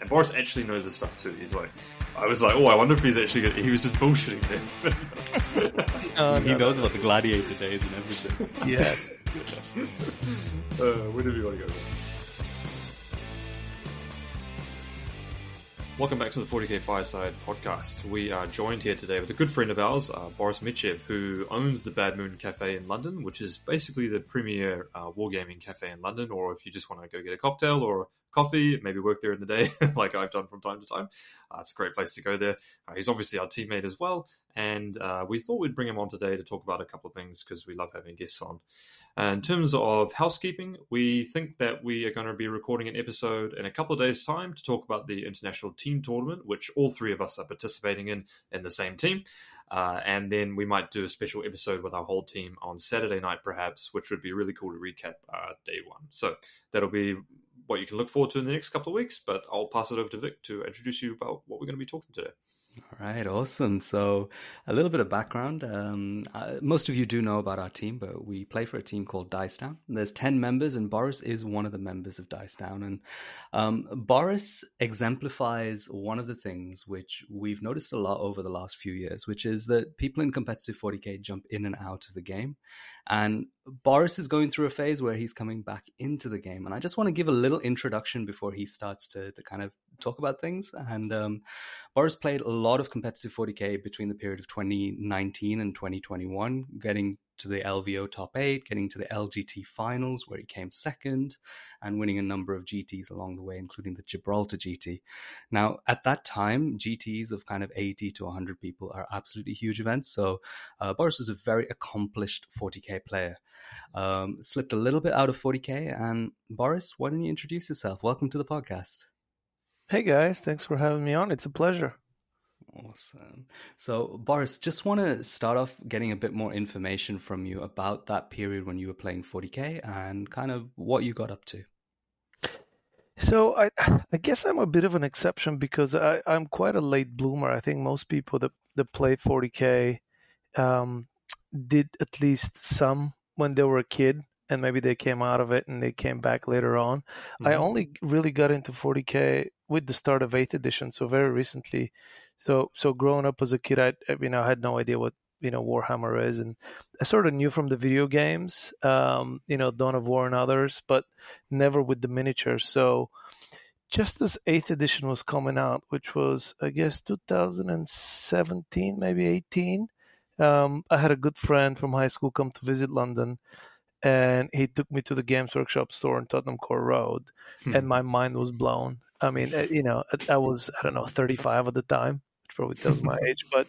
And Boris actually knows his stuff too. He's like, I was like, oh, I wonder if he's actually gonna, he was just bullshitting them. Oh, he no, knows about the gladiator days and everything. no. Yeah. uh, wherever you want to go. Welcome back to the 40k Fireside podcast. We are joined here today with a good friend of ours, uh, Boris Michev, who owns the Bad Moon Cafe in London, which is basically the premier uh, wargaming cafe in London. Or if you just want to go get a cocktail or coffee, maybe work there in the day, like I've done from time to time, uh, it's a great place to go there. Uh, he's obviously our teammate as well, and uh, we thought we'd bring him on today to talk about a couple of things because we love having guests on. in terms of housekeeping, we think that we are going to be recording an episode in a couple of days' time to talk about the international team tournament, which all three of us are participating in in the same team. Uh, and then we might do a special episode with our whole team on Saturday night, perhaps, which would be really cool to recap uh, day one. So that'll be what you can look forward to in the next couple of weeks. But I'll pass it over to Vik to introduce you about what we're going to be talking today. All right, awesome. So, a little bit of background. Um, uh, most of you do know about our team, but we play for a team called Dice Down. There's 10 members, and Boris is one of the members of Dice Down. And um, Boris exemplifies one of the things which we've noticed a lot over the last few years, which is that people in competitive 40K jump in and out of the game. And Boris is going through a phase where he's coming back into the game. And I just want to give a little introduction before he starts to, to kind of talk about things. And um, Boris played a lot of competitive 40k between the period of 2019 and 2021, getting to the LVO top eight, getting to the LGT finals where he came second, and winning a number of GTs along the way, including the Gibraltar GT. Now, at that time, GTs of kind of 80 to 100 people are absolutely huge events. So uh, Boris was a very accomplished 40k player. Um, slipped a little bit out of 40k, and Boris, why don't you introduce yourself? Welcome to the podcast. Hey guys, thanks for having me on. It's a pleasure. Awesome. So, Boris, just want to start off getting a bit more information from you about that period when you were playing 40k and kind of what you got up to. So I, I guess I'm a bit of an exception because I, I'm quite a late bloomer. I think most people that, that play 40k um, did at least some when they were a kid, and maybe they came out of it and they came back later on. Mm-hmm. I only really got into 40k with the start of 8th edition, so very recently. So so growing up as a kid, I you know I had no idea what you know Warhammer is, and I sort of knew from the video games, um, you know Dawn of War and others, but never with the miniatures. So just as 8th edition was coming out, which was I guess 2017, maybe 18. Um, I had a good friend from high school come to visit London, and he took me to the Games Workshop store in Tottenham Court Road, hmm. and my mind was blown. I mean, uh, you know, I was I don't know 35 at the time, which probably tells my age, but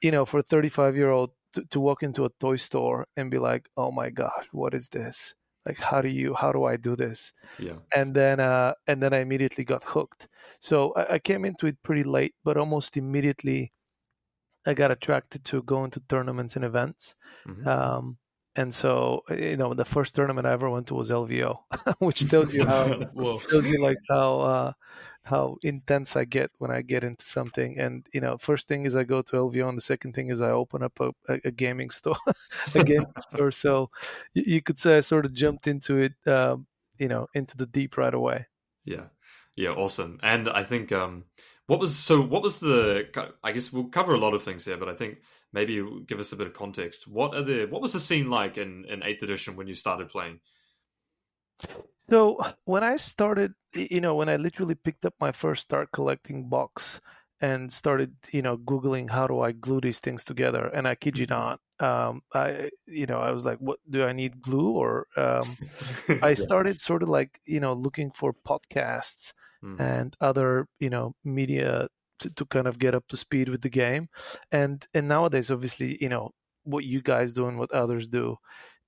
you know, for a 35 year old to, to walk into a toy store and be like, oh my gosh, what is this? Like, how do you, how do I do this? Yeah. And then, uh, and then I immediately got hooked. So I, I came into it pretty late, but almost immediately I got attracted to going to tournaments and events. Mm-hmm. Um, and so you know the first tournament I ever went to was LVO, which tells you how tells you like how uh, how intense I get when I get into something. And you know, first thing is I go to LVO, and the second thing is I open up a, a, gaming store, a gaming store. So you, you, could say I sort of jumped into it, um, you know, into the deep right away. Yeah, yeah, awesome. And I think um, what was so? What was the? I guess we'll cover a lot of things here, but I think maybe give us a bit of context. What are the? What was the scene like in in Eighth Edition when you started playing? So when I started, you know, when I literally picked up my first start collecting box and started, you know, googling how do I glue these things together, and I kid you mm-hmm. not, um, I, you know, I was like, what do I need glue? Or um, I started sort of like, you know, looking for podcasts mm-hmm. and other you know media to, to kind of get up to speed with the game. And and nowadays obviously you know what you guys do and what others do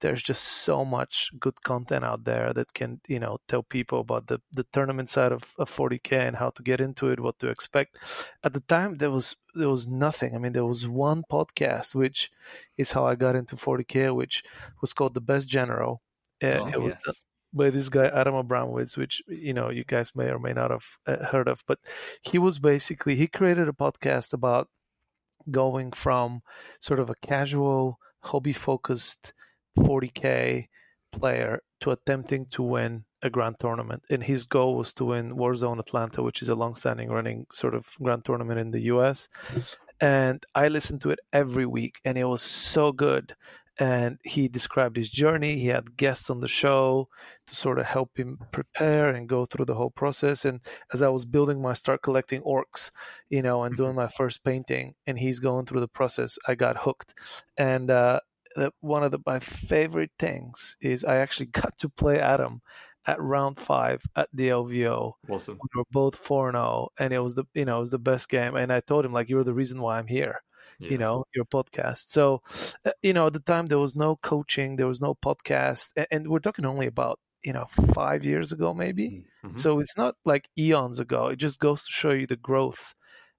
there's just so much good content out there that can you know tell people about the the tournament side of, of 40k and how to get into it what to expect. At the time there was there was nothing. I mean there was one podcast which is how i got into 40k which was called the best general. Oh, it was yes by this guy Adam Abramowitz, which you know you guys may or may not have uh, heard of, but he was basically he created a podcast about going from sort of a casual, hobby-focused 40k player to attempting to win a grand tournament. And his goal was to win Warzone Atlanta, which is a long-standing running sort of grand tournament in the US. And I listened to it every week, and it was so good and he described his journey. He had guests on the show to sort of help him prepare and go through the whole process. And as I was building my start collecting orcs, you know, and doing mm-hmm. my first painting, and he's going through the process, I got hooked. And uh, one of the, my favorite things is I actually got to play Adam at round five at the LVO. Awesome. We were both four and zero, oh, and it was the you know it was the best game. And I told him like you're the reason why I'm here yeah. you know your podcast so uh, you know at the time there was no coaching there was no podcast and we're talking only about you know five years ago maybe mm, mm-hmm. so it's not like eons ago it just goes to show you the growth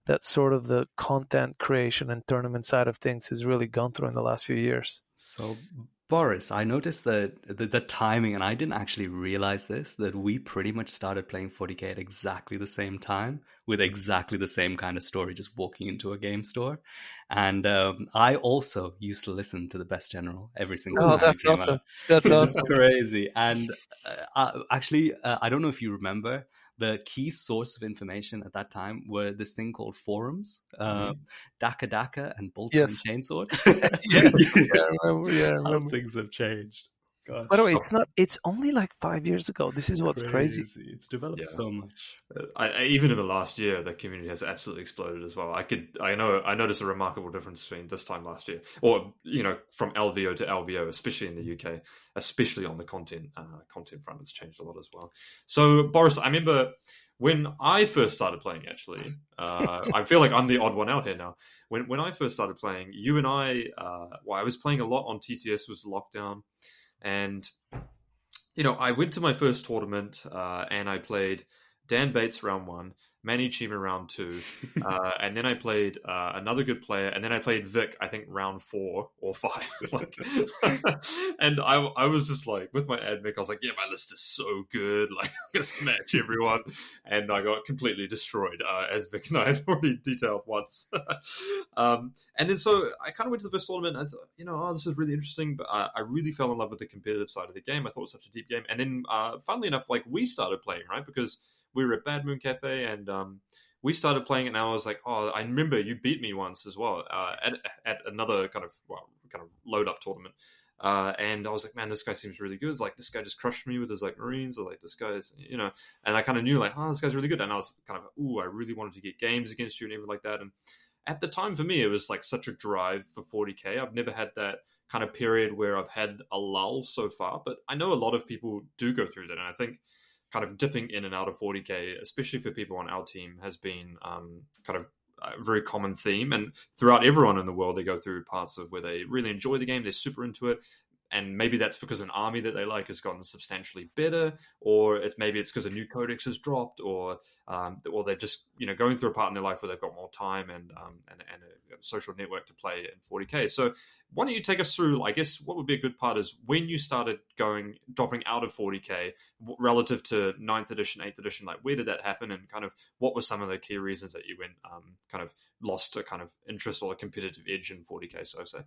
that sort of the content creation and tournament side of things has really gone through in the last few years so Boris, I noticed that the, the, timing, and I didn't actually realize this, that we pretty much started playing 40k at exactly the same time with exactly the same kind of story, just walking into a game store. And um, I also used to listen to the Best General every single oh, time. That's awesome. Out, that's awesome. crazy. And uh, actually, uh, I don't know if you remember, the key source of information at that time were this thing called forums, uh, mm-hmm. Dakka Dakka and Bolter yes. and Chainsword. yeah, yeah, yeah. How things have changed. God. By the way, it's not. It's only like five years ago. This is what's crazy. crazy. It's developed yeah. so much. Uh, I, I, even in the last year, the community has absolutely exploded as well. I could, I know, I noticed a remarkable difference between this time last year, or you know, from LVO to LVO, especially in the UK, especially on the content uh, content front, it's changed a lot as well. So, Boris, I remember when I first started playing, actually, uh, I feel like I'm the odd one out here now. When when I first started playing, you and I, uh, well, I was playing a lot on TTS was lockdown. And, you know, I went to my first tournament uh, and I played Dan Bates round one, Manny Chima round two, uh, and then I played uh, another good player, and then I played Vik, I think round four or five. like, and I, I was just like, with my ad Vik, I was like, yeah, my list is so good, like I'm gonna smash everyone, and I got completely destroyed, uh, as Vik and I had already detailed once. um, and then so I kind of went to the first tournament, and you know, oh, this is really interesting, but I, I, really fell in love with the competitive side of the game. I thought it was such a deep game, and then uh, funnily enough, like we started playing right because we were at Bad Moon Cafe and um, we started playing it. And I was like, oh, I remember you beat me once as well uh, at at another kind of well, kind of load up tournament. Uh, and I was like, man, this guy seems really good. Like this guy just crushed me with his like Marines, or like this guy's, you know. And I kind of knew like, oh, this guy's really good. And I was kind of, ooh, I really wanted to get games against you and everything like that. And at the time for me, it was like such a drive for 40k. I've never had that kind of period where I've had a lull so far, but I know a lot of people do go through that, and I think kind of dipping in and out of 40k, especially for people on our team, has been um, kind of a very common theme. And throughout everyone in the world, they go through parts of where they really enjoy the game, they're super into it, and maybe that's because an army that they like has gotten substantially better, or it's maybe it's because a new codex has dropped, or um, or they're just you know going through a part in their life where they've got more time and um, and, and a social network to play in 40k. So why don't you take us through? I guess what would be a good part is when you started going dropping out of 40k relative to 9th edition, 8th edition. Like where did that happen, and kind of what were some of the key reasons that you went um, kind of lost a kind of interest or a competitive edge in 40k? So say.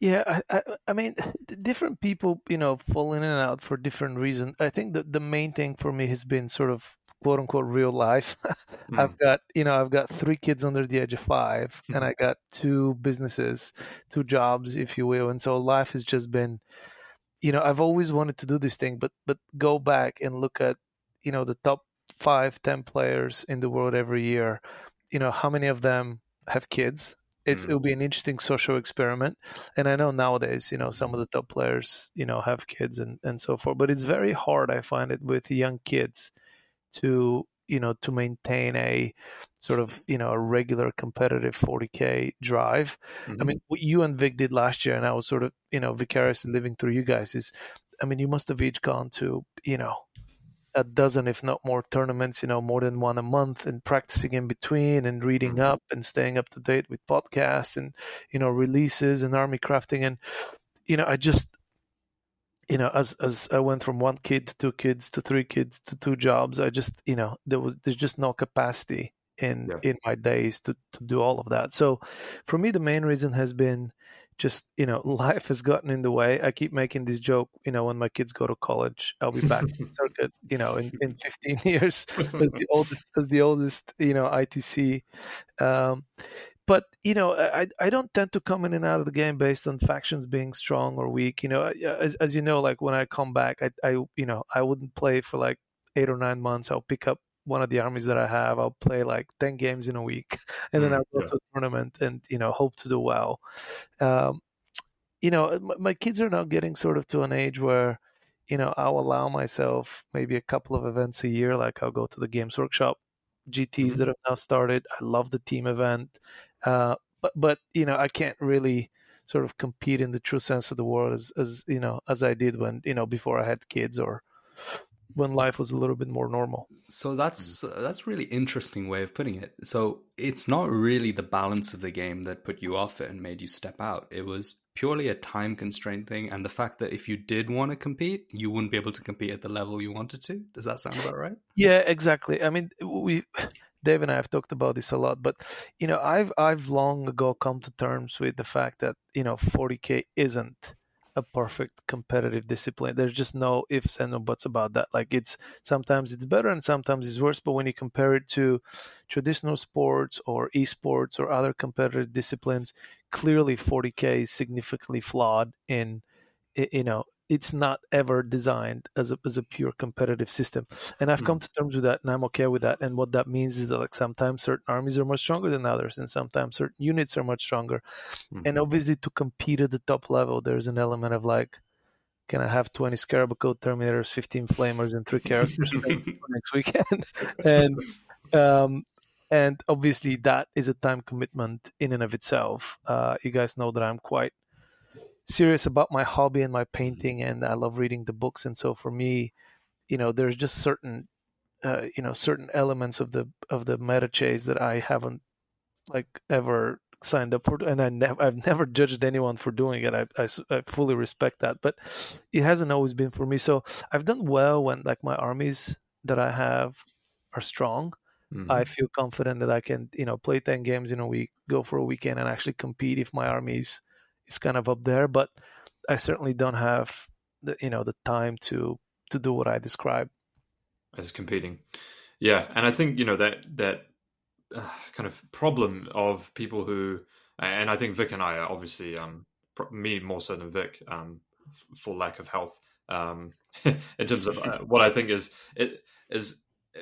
Yeah, I, I, I mean, different people, you know, fall in and out for different reasons. I think that the main thing for me has been sort of quote unquote real life. mm. I've got, you know, I've got three kids under the age of five, and I got two businesses, two jobs, if you will, and so life has just been, you know, I've always wanted to do this thing, but but go back and look at, you know, the top five, ten players in the world every year. You know, how many of them have kids? It's mm. it'll be an interesting social experiment. And I know nowadays, you know, some of the top players, you know, have kids and and so forth. But it's very hard, I find it, with young kids to you know to maintain a sort of you know a regular competitive 40k drive mm-hmm. i mean what you and vik did last year and i was sort of you know vicariously living through you guys is i mean you must have each gone to you know a dozen, if not more, tournaments, you know, more than one a month and practicing in between and reading mm-hmm. up and staying up to date with podcasts and, you know, releases and army crafting. And, you know, I just, you know, as, as I went from one kid to two kids to three kids to two jobs, I just, you know, there was, there's just no capacity in, yeah. in my days to, to do all of that. So for me, the main reason has been just you know life has gotten in the way. I keep making this joke you know when my kids go to college i'll be back in circuit you know in, in 15 years. As the oldest as the oldest you know itc um, but you know I, I don't tend to come in and out of the game based on factions being strong or weak you know as, as you know like when i come back I, I you know i wouldn't play for like eight or nine months. I'll pick up one of the armies that I have, I'll play like 10 games in a week and then mm, I'll go yeah. to a tournament and, you know, hope to do well. Um, you know, my kids are now getting sort of to an age where, you know, I'll allow myself maybe a couple of events a year. Like I'll go to the Games Workshop GTs mm-hmm. that have now started. I love the team event. Uh, but, but, you know, I can't really sort of compete in the true sense of the word as, as, you know, as I did when, you know, before I had kids or, when life was a little bit more normal. So that's uh, that's really interesting way of putting it. So it's not really the balance of the game that put you off it and made you step out. It was purely a time constraint thing and the fact that if you did want to compete, you wouldn't be able to compete at the level you wanted to. Does that sound about right? Yeah, exactly. I mean, we Dave and I have talked about this a lot, but you know, I've I've long ago come to terms with the fact that, you know, 40k isn't a perfect competitive discipline. There's just no ifs and no buts about that. Like it's sometimes it's better and sometimes it's worse. But when you compare it to traditional sports or esports or other competitive disciplines, clearly 40k is significantly flawed in you know it's not ever designed as a, as a pure competitive system. And I've mm. come to terms with that and I'm okay with that. And what that means is that like sometimes certain armies are much stronger than others and sometimes certain units are much stronger. Mm. And obviously to compete at the top level, there's an element of like, can I have 20 Scarab Occult Terminators, 15 Flamers, and three characters next weekend? and um, and obviously that is a time commitment in and of itself. Uh, you guys know that I'm quite serious about my hobby and my painting and I love reading the books and so for me you know there's just certain uh, you know certain elements of the of the meta chase that I haven't like ever signed up for and I never I've never judged anyone for doing it. I, I, I fully respect that but it hasn't always been for me. So I've done well when like my armies that I have are strong. Mm-hmm. I feel confident that I can you know play 10 games in a week go for a weekend and actually compete if my armies is kind of up there, but I certainly don't have the you know the time to to do what I describe as competing. Yeah, and I think you know that that uh, kind of problem of people who, and I think Vik and I are obviously um me more so than Vik um for lack of health um in terms of uh, what I think is it is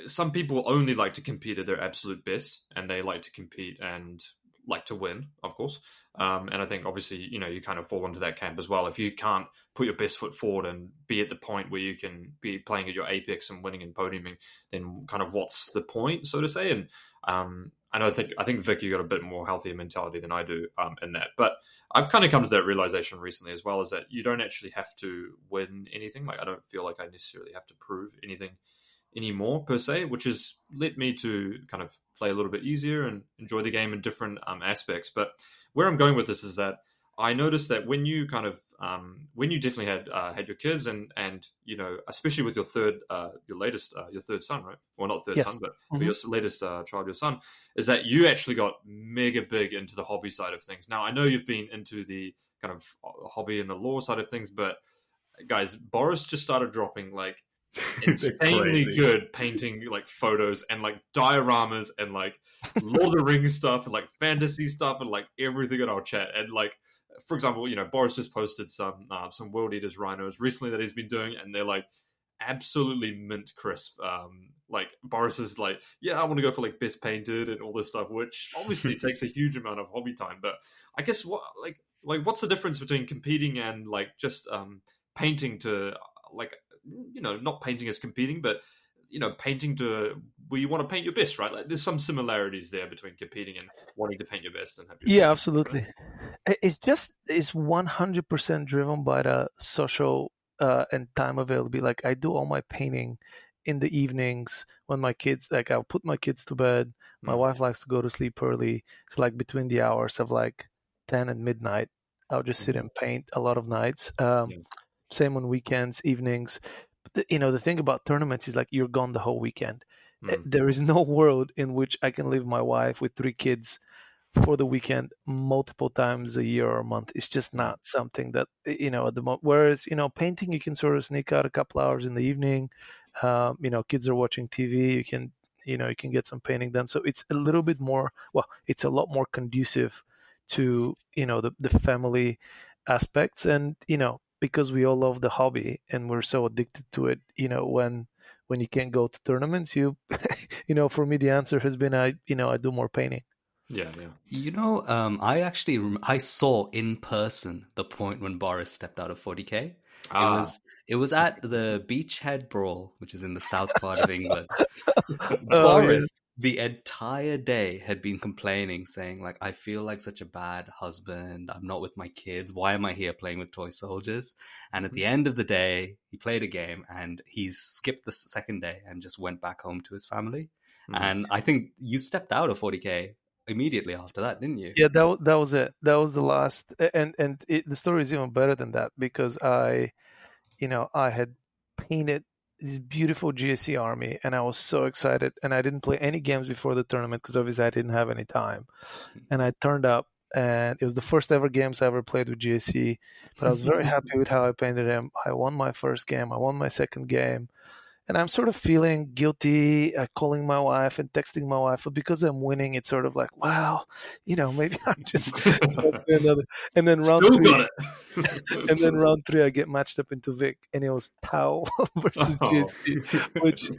some people only like to compete at their absolute best and they like to compete and like to win, of course. Um, and I think obviously, you know, you kind of fall into that camp as well. If you can't put your best foot forward and be at the point where you can be playing at your apex and winning and podiuming, then kind of what's the point, so to say? And um, I know I think I think Vik, you got a bit more healthier mentality than I do um, in that. But I've kind of come to that realization recently as well, is that you don't actually have to win anything. Like I don't feel like I necessarily have to prove anything anymore per se, which has led me to kind of play a little bit easier and enjoy the game in different um, aspects. But where I'm going with this is that I noticed that when you kind of um, when you definitely had uh, had your kids and and you know especially with your third uh, your latest uh, your third son right well not third yes. son but, mm-hmm. but your latest uh, child your son is that you actually got mega big into the hobby side of things. Now I know you've been into the kind of uh, hobby and the lore side of things, but guys, Boris just started dropping like insanely good painting like photos and like dioramas and like Lord of the Rings stuff and like fantasy stuff and like everything in our chat. And like, for example, you know, Boris just posted some uh, some World Eaters rhinos recently that he's been doing, and they're like absolutely mint crisp. Um, like Boris is like, yeah, I want to go for like best painted and all this stuff, which obviously takes a huge amount of hobby time. But I guess what like like what's the difference between competing and like just um painting to like you know, not painting as competing, but you know, painting to where you want to paint your best, right? Like there's some similarities there between competing and wanting to paint your best and have your Yeah, absolutely. Right? It's just it's 100% driven by the social uh, and time availability. Like I do all my painting in the evenings when my kids like I'll put my kids to bed. My mm. wife likes to go to sleep early. It's like between the hours of like 10 and midnight. I'll just sit mm. and paint a lot of nights. Um, yeah same on weekends, evenings. But the, you know, the thing about tournaments is like you're gone the whole weekend. Mm. There is no world in which I can leave my wife with three kids for the weekend multiple times a year or a month It's just not something that you know at the moment. Whereas you know painting, you can sort of sneak out a couple hours in the evening. Um, you know, kids are watching TV. You can you know you can get some painting done. So it's a little bit more. Well, it's a lot more conducive to you know the the family aspects and you know because we all love the hobby and we're so addicted to it you know when when you can't go to tournaments you you know for me the answer has been i you know i do more painting. Yeah yeah. You know um i actually i saw in person the point when boris stepped out of 40k ah. it was it was at the beachhead brawl which is in the south part of england. Oh, boris the entire day had been complaining, saying, like, I feel like such a bad husband. I'm not with my kids. Why am I here playing with toy soldiers? And at the end of the day, he played a game and he skipped the second day and just went back home to his family. Mm-hmm. And I think you stepped out of 40K immediately after that, didn't you? Yeah, that that was it. That was the last, and and it, the story is even better than that because I, you know, I had painted this beautiful GSC army, and I was so excited. And I didn't play any games before the tournament because obviously I didn't have any time. Mm-hmm. And I turned up, and it was the first ever games I ever played with GSC. But I was very happy with how I painted him. I won my first game. I won my second game and I'm sort of feeling guilty uh, calling my wife and texting my wife, but because I'm winning, it's sort of like, wow, you know, maybe I'm just another. And then round Still three, and then round three, I get matched up into Vik, and it was Tau versus oh. Which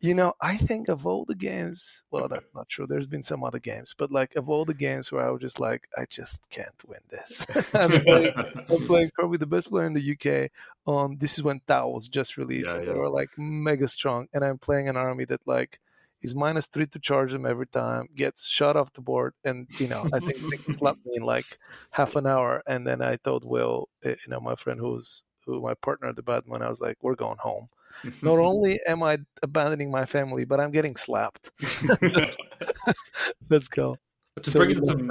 you know, I think of all the games, well, that's not true. There's been some other games, but like of all the games where I was just like, I just can't win this. I'm, playing, I'm, playing, probably the best player in the UK. Um, this is when Tau was just released. Yeah, yeah. They were like mega strong, and I'm playing an army that like is minus three to charge them every time, gets shot off the board, and you know, I think they slapped me in like half an hour, and then I told Will, eh, you know, my friend who's who my partner at the Bad Moon, I was like, we're going home. Not only am I abandoning my family, but I'm getting slapped. let's go. To so, bring in some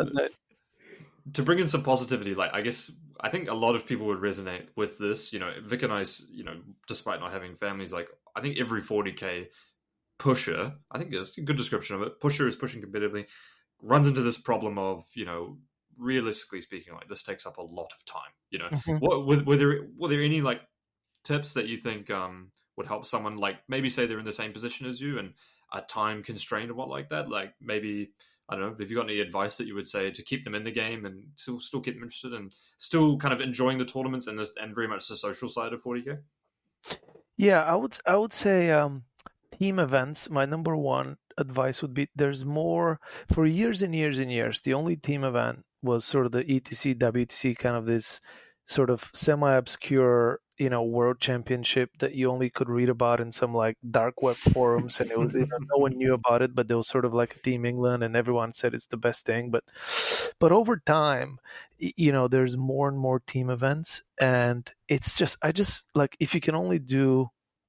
to bring in some positivity, like I guess I think a lot of people would resonate with this. You know, Vik and I, you know, despite not having families, like I think every 40k pusher, I think is a good description of it. Pusher is pushing competitively, runs into this problem of you know realistically speaking, like this takes up a lot of time. You know, mm-hmm. what were, were, there were there any like tips that you think um, would help someone like maybe say they're in the same position as you and a time constrained or what like that? Like maybe I don't know. Have you got any advice that you would say to keep them in the game and still still keep them interested and still kind of enjoying the tournaments and this and very much the social side of 40k? Yeah, I would I would say um, team events. My number one advice would be there's more for years and years and years. The only team event was sort of the ETC WTC kind of this sort of semi-obscure you know world championship that you only could read about in some like dark web forums and it was you know, no one knew about it but there was sort of like a team england and everyone said it's the best thing but but over time you know there's more and more team events and it's just i just like if you can only do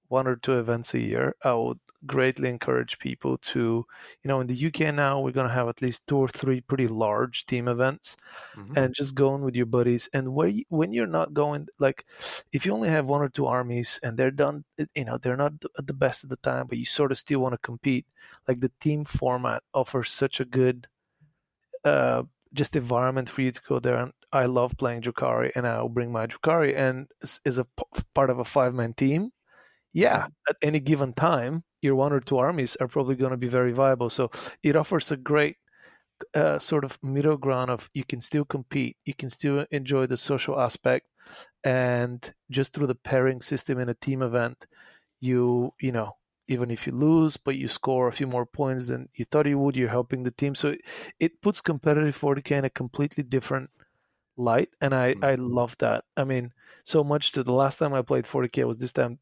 one or two events a year i would greatly encourage people to, you know, in the UK now, we're going to have at least two or three pretty large team events mm-hmm. and just going with your buddies. And where you, when you're not going, like, if you only have one or two armies and they're done, you know, they're not at the best of the time, but you sort of still want to compete, like the team format offers such a good, uh, just environment for you to go there. And I love playing Drukhari and I'll bring my Drukhari and is a p- part of a five man team yeah, at any given time, your one or two armies are probably going to be very viable. So it offers a great uh, sort of middle ground of you can still compete, you can still enjoy the social aspect, and just through the pairing system in a team event, you you know even if you lose, but you score a few more points than you thought you would, you're helping the team. So it puts competitive 40k in a completely different light, and I I mm-hmm. love that. I mean, so much to the last time I played 40k was this time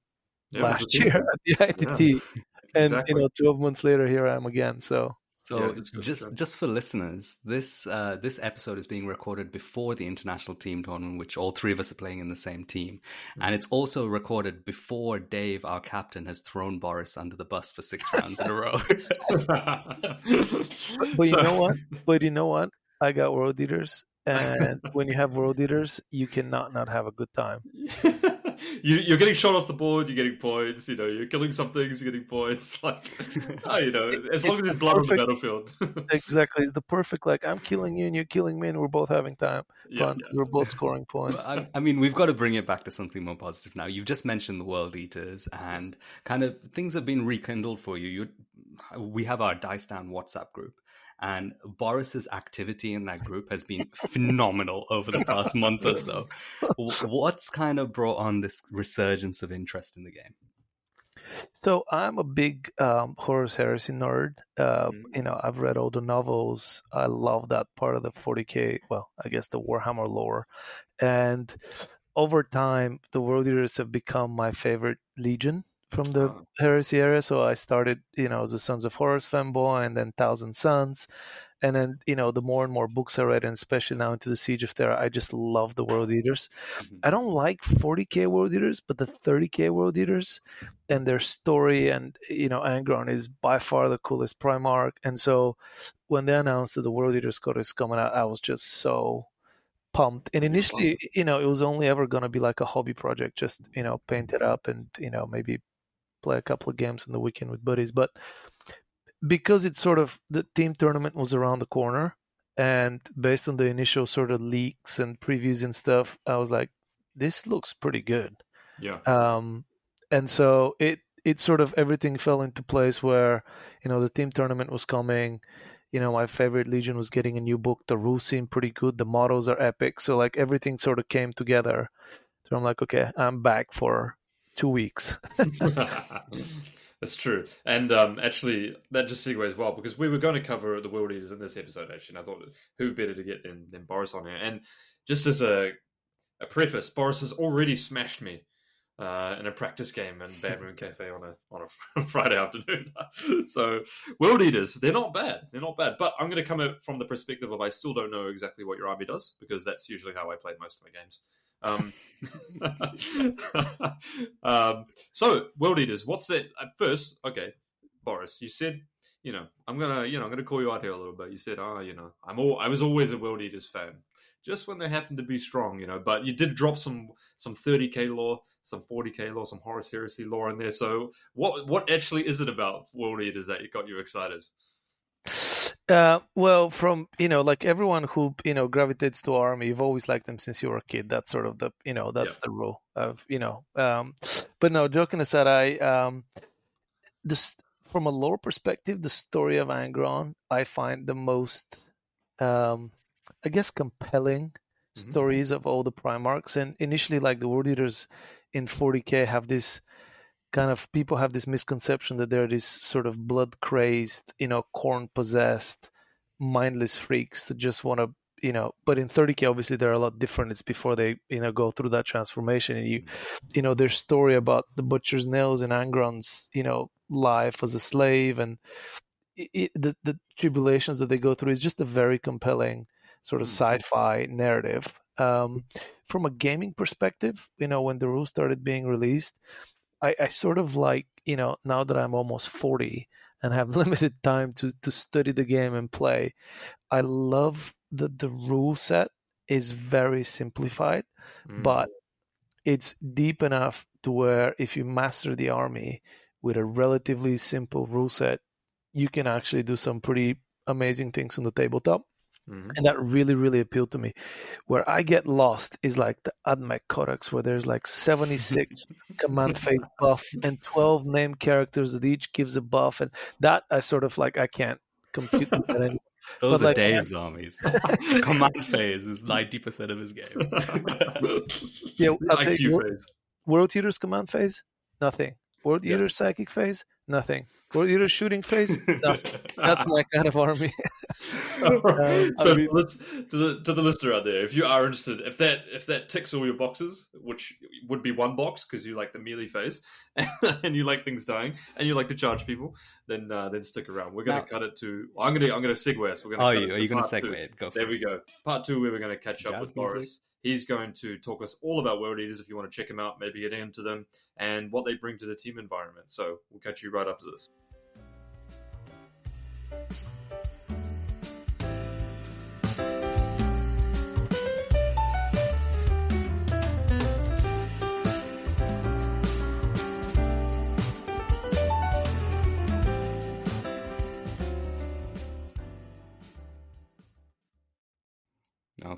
yeah, last year at the ITT, yeah, and exactly. you know, 12 months later, here I am again. So. So yeah, just just for listeners, this uh, this episode is being recorded before the international team tournament, which all three of us are playing in the same team, mm-hmm. and it's also recorded before Dave, our captain, has thrown Boris under the bus for six rounds in a row. but, but you know what? But you know what? I got world eaters, and when you have world eaters, you cannot not have a good time. you, are getting shot off the board, you're getting points. You know, you're killing some things, you're getting points. Like, oh, you know, as long as there's blood perfect, on the battlefield. exactly, it's the perfect. Like, I'm killing you and you're killing me, and we're both having time. Fun. Yeah, yeah. We're both scoring points. I, I, mean, we've got to bring it back to something more positive now. You've just mentioned the World Eaters, and kind of things have been rekindled for you. You, we have our Dice Down WhatsApp group and Boris's activity in that group has been phenomenal over the past month or so. What's kind of brought on this resurgence of interest in the game? So I'm a big um, Horus Heresy nerd. Uh, mm-hmm. You know, I've read all the novels. I love that part of the 40k. Well, I guess the Warhammer lore, and over time, the World Eaters have become my favorite legion from the oh. heresy area. So I started, you know, as a Sons of Horus fanboy and then Thousand Sons. And then, you know, the more and more books I read, and especially now into the Siege of Terra, I just love the World Eaters. Mm-hmm. I don't like 40k World Eaters, but the 30k World Eaters and their story and, you know, Angron is by far the coolest Primarch. And so when they announced that the World Eaters code is coming out, I was just so pumped. And initially, you know, it was only ever going to be like a hobby project, just, you know, paint it up and, you know, maybe play a couple of games in the weekend with buddies. But because it's sort of the team tournament was around the corner, and based on the initial sort of leaks and previews and stuff, I was like, this looks pretty good. Yeah. Um, and so it it sort of everything fell into place where you know the team tournament was coming. You know, my favorite legion was getting a new book. The rules seem pretty good. The models are epic. So like everything sort of came together. So I'm like, okay, I'm back for two weeks. That's true. And um, actually, that just segues well because we were going to cover the World Eaters in this episode, actually. And I thought, who better to get than, than Boris on here? And just as a, a preface, Boris has already smashed me uh, in a practice game in Bad Cafe on a on a Friday afternoon. so World Eaters, they're not bad. They're not bad. But I'm going to come from the perspective of I still don't know exactly what your army does because that's usually how I play most of my games. Um, um, so, World Eaters, what's that? At first, okay, Boris, you said, you know, I'm gonna, you know, I'm gonna call you out here a little bit. You said, oh, you know, I'm all, I was always a World Eaters fan, just when they happened to be strong, you know. But you did drop some, some 30k lore, some 40k lore, some Horus Heresy lore in there. So, what, what actually is it about World Eaters that got you excited? Uh, well, from you know, like everyone who you know gravitates to army, you've always liked them since you were a kid. That's sort of the you know that's the rule of you know. Um, but no, joking aside, I um, this from a lore perspective, the story of Angron I find the most, um, I guess, compelling mm-hmm. stories of all the Primarchs. And initially, like the World Eaters in 40k have this kind of people have this misconception that they're these sort of blood crazed, you know, Khorne possessed, mindless freaks that just want to, you know. But in 30k, obviously, they're a lot different. It's before they, you know, go through that transformation. And you, you know, their story about the butcher's nails and Angron's, you know, life as a slave and it, the the tribulations that they go through is just a very compelling sort of mm-hmm. sci-fi narrative. Um, from a gaming perspective, you know, when the rules started being released, I, I sort of like you know now that I'm almost 40 and have limited time to to study the game and play, I love that the rule set is very simplified, mm. but it's deep enough to where if you master the army with a relatively simple rule set, you can actually do some pretty amazing things on the tabletop. Mm-hmm. And that really, really appealed to me. Where I get lost is like the AdMech Codex, where there's like 76 command phase buff and 12 name characters that each gives a buff. And that I sort of like, I can't compute that anymore. Those but are like, Dave's armies. command phase is 90% of his game. yeah, IQ phase. World Eaters command phase? Nothing. World Eater's yeah. psychic phase? Nothing. World Eater shooting phase? Nothing. That's my kind of army. um, so I mean, let's to the to the listener out there, if you are interested, if that if that ticks all your boxes, which would be one box because you like the melee phase and you like things dying and you like to charge people, then uh, then stick around. We're gonna cut it to. I'm gonna I'm gonna segue us. We're gonna. Oh, you, are you gonna segue two. it? Go. there we go. Part two, where we're gonna catch up with music. Boris He's going to talk us all about World Eaters if you want to check him out, maybe get into them, and what they bring to the team environment. So we'll catch you right after this.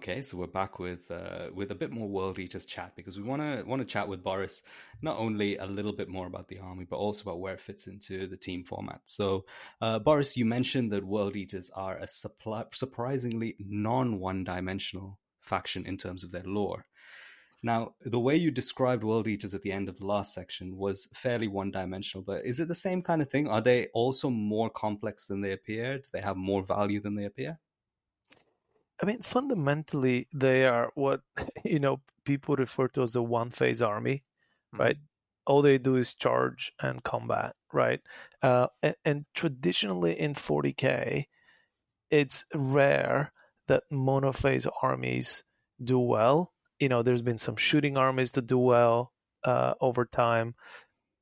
Okay, so we're back with uh, with a bit more World Eaters chat because we want to want to chat with Boris not only a little bit more about the army but also about where it fits into the team format. So, uh, Boris, you mentioned that World Eaters are a supply, surprisingly non one dimensional faction in terms of their lore. Now, the way you described World Eaters at the end of the last section was fairly one dimensional, but is it the same kind of thing? Are they also more complex than they appear? Do they have more value than they appear? I mean, fundamentally, they are what you know people refer to as a one-phase army, mm-hmm. right? All they do is charge and combat, right? Uh, and, and, traditionally in 40k, it's rare that monophase armies do well. You know, there's been some shooting armies that do well uh, over time,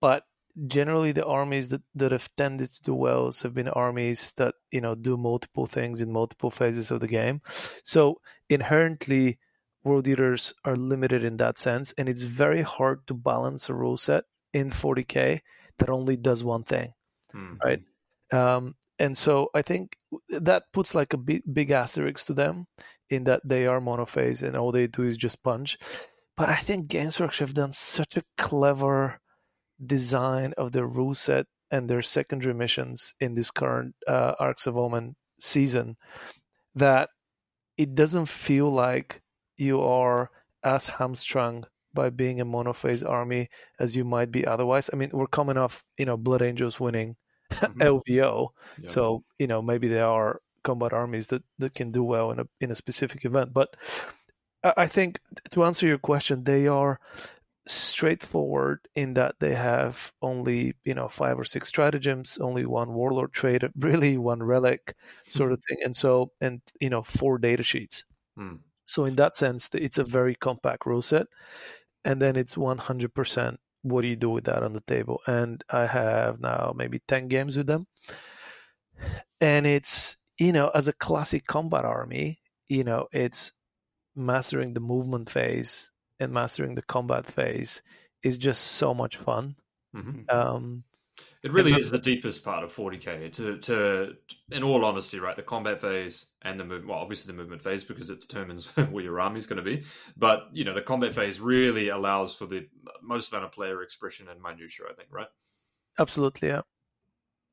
but generally the armies that, that have tended to do well have been armies that you know do multiple things in multiple phases of the game. So inherently world eaters are limited in that sense and it's very hard to balance a rule set in 40k that only does one thing mm-hmm. right? Um, and so i think that puts like a big, big asterisk to them in that they are monophase and all they do is just punch. But i think games workshop have done such a clever design of their rule set and their secondary missions in this current uh, Arks of Omen season that it doesn't feel like you are as hamstrung by being a monophase army as you might be otherwise. I mean, we're coming off, you know, Blood Angels winning mm-hmm. LVO, yeah. so you know maybe there are combat armies that, that can do well in a in a specific event. But I think to answer your question, they are straightforward in that they have only you know five or six stratagems only one warlord trait really one relic sort of thing and so and you know four data sheets. Hmm. so in that sense it's a very compact rule set and then it's 100% what do you do with that on the table. And i have now maybe 10 games with them. And it's you know as a classic combat army you know it's mastering the movement phase and mastering the combat phase is just so much fun. Mm-hmm. Um, it really is the deepest part of 40k. To, to, in all honesty, right, the combat phase and the movement. Well, obviously the movement phase because it determines where your army is going to be. But you know, the combat phase really allows for the most amount of player expression and minutia. I think, right? Absolutely, yeah.